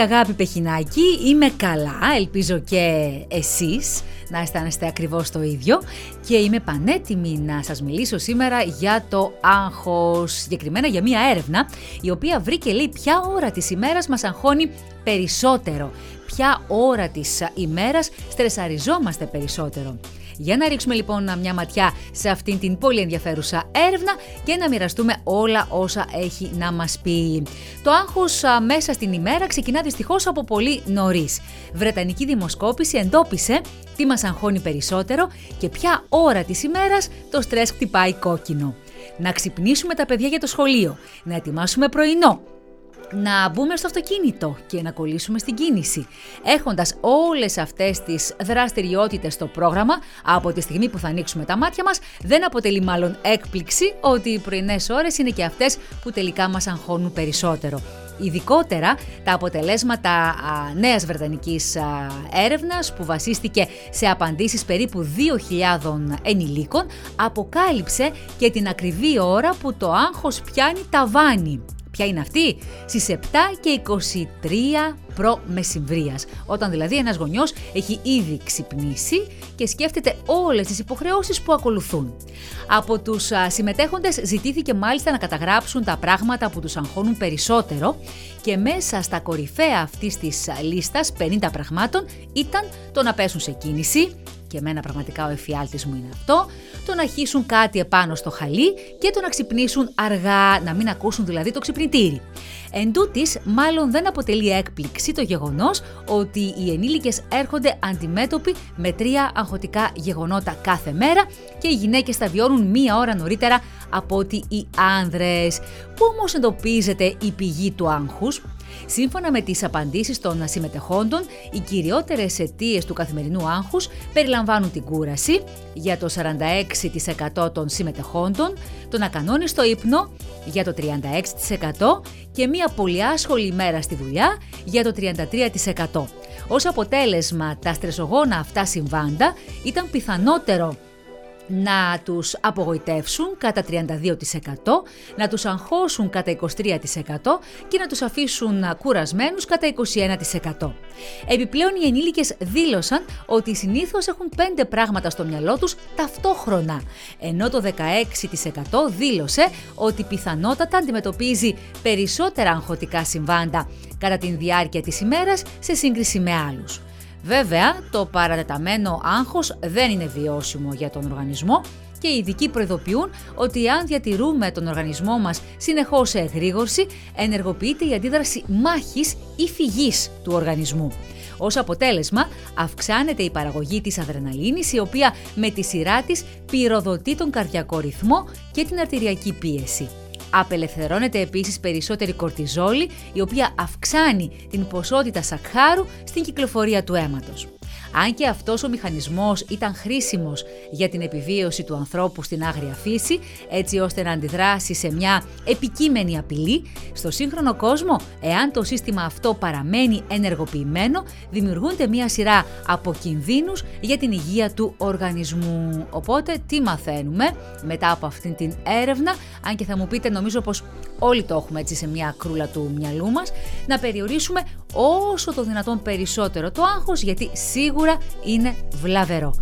η Αγάπη Πεχινάκη, είμαι καλά, ελπίζω και εσείς να αισθάνεστε ακριβώς το ίδιο και είμαι πανέτοιμη να σας μιλήσω σήμερα για το άγχος, συγκεκριμένα για μία έρευνα η οποία βρήκε λέει ποια ώρα της ημέρας μας αγχώνει περισσότερο, ποια ώρα της ημέρας στρεσαριζόμαστε περισσότερο. Για να ρίξουμε λοιπόν μια ματιά σε αυτήν την πολύ ενδιαφέρουσα έρευνα και να μοιραστούμε όλα όσα έχει να μας πει. Το άγχος μέσα στην ημέρα ξεκινά δυστυχώς από πολύ νωρίς. Βρετανική δημοσκόπηση εντόπισε τι μας αγχώνει περισσότερο και ποια ώρα της ημέρας το στρες χτυπάει κόκκινο. Να ξυπνήσουμε τα παιδιά για το σχολείο, να ετοιμάσουμε πρωινό, να μπούμε στο αυτοκίνητο και να κολλήσουμε στην κίνηση. Έχοντας όλες αυτές τις δραστηριότητες στο πρόγραμμα, από τη στιγμή που θα ανοίξουμε τα μάτια μας, δεν αποτελεί μάλλον έκπληξη ότι οι πρωινές ώρες είναι και αυτές που τελικά μας αγχώνουν περισσότερο. Ειδικότερα τα αποτελέσματα α, νέας βρετανικής έρευνας που βασίστηκε σε απαντήσεις περίπου 2.000 ενηλίκων αποκάλυψε και την ακριβή ώρα που το άγχος πιάνει ταβάνι. Ποια είναι αυτή; Στις 7 και 23 προ μεσημβρίας, όταν δηλαδή ένας γονιός έχει ήδη ξυπνήσει και σκέφτεται όλες τις υποχρεώσεις που ακολουθούν. Από τους συμμετέχοντες ζητήθηκε μάλιστα να καταγράψουν τα πράγματα που τους αγχώνουν περισσότερο και μέσα στα κορυφαία αυτής της λίστας 50 πραγμάτων ήταν το να πέσουν σε κίνηση, και εμένα πραγματικά ο εφιάλτης μου είναι αυτό, το να χύσουν κάτι επάνω στο χαλί και το να ξυπνήσουν αργά, να μην ακούσουν δηλαδή το ξυπνητήρι. Εν τούτης, μάλλον δεν αποτελεί έκπληξη το γεγονός ότι οι ενήλικες έρχονται αντιμέτωποι με τρία αγχωτικά γεγονότα κάθε μέρα και οι γυναίκες τα βιώνουν μία ώρα νωρίτερα από ότι οι άνδρες. Πού όμως εντοπίζεται η πηγή του άγχους; Σύμφωνα με τις απαντήσεις των συμμετεχόντων, οι κυριότερες αιτίες του καθημερινού άγχους περιλαμβάνουν την κούραση για το 46% των συμμετεχόντων, τον ακανόνιστο ύπνο για το 36% και μία πολύ άσχολη ημέρα στη δουλειά για το 33%. Ως αποτέλεσμα, τα στρεσογόνα αυτά συμβάντα ήταν πιθανότερο να τους απογοητεύσουν κατά 32%, να τους αγχώσουν κατά 23% και να τους αφήσουν κουρασμένους κατά 21%. Επιπλέον οι ενήλικες δήλωσαν ότι συνήθως έχουν 5 πράγματα στο μυαλό τους ταυτόχρονα, ενώ το 16% δήλωσε ότι πιθανότατα αντιμετωπίζει περισσότερα αγχωτικά συμβάντα κατά τη διάρκεια της ημέρας σε σύγκριση με άλλους. Βέβαια, το παρατεταμένο άγχος δεν είναι βιώσιμο για τον οργανισμό και οι ειδικοί προειδοποιούν ότι αν διατηρούμε τον οργανισμό μας συνεχώς σε εγρήγορση, ενεργοποιείται η αντίδραση μάχης ή φυγής του οργανισμού. Ως αποτέλεσμα, αυξάνεται η παραγωγή της αδρεναλίνης, η οποία με τη σειρά της πυροδοτεί τον καρδιακό ρυθμό και την αρτηριακή πίεση. Απελευθερώνεται επίσης περισσότερη κορτιζόλη, η οποία αυξάνει την ποσότητα σακχάρου στην κυκλοφορία του αίματος. Αν και αυτός ο μηχανισμός ήταν χρήσιμος για την επιβίωση του ανθρώπου στην άγρια φύση, έτσι ώστε να αντιδράσει σε μια επικείμενη απειλή, στο σύγχρονο κόσμο, εάν το σύστημα αυτό παραμένει ενεργοποιημένο, δημιουργούνται μια σειρά από κινδύνους για την υγεία του οργανισμού. Οπότε, τι μαθαίνουμε μετά από αυτήν την έρευνα, αν και θα μου πείτε νομίζω πως όλοι το έχουμε έτσι σε μια κρούλα του μυαλού μας, να περιορίσουμε όσο το δυνατόν περισσότερο το άγχος γιατί σίγουρα είναι βλαβερό.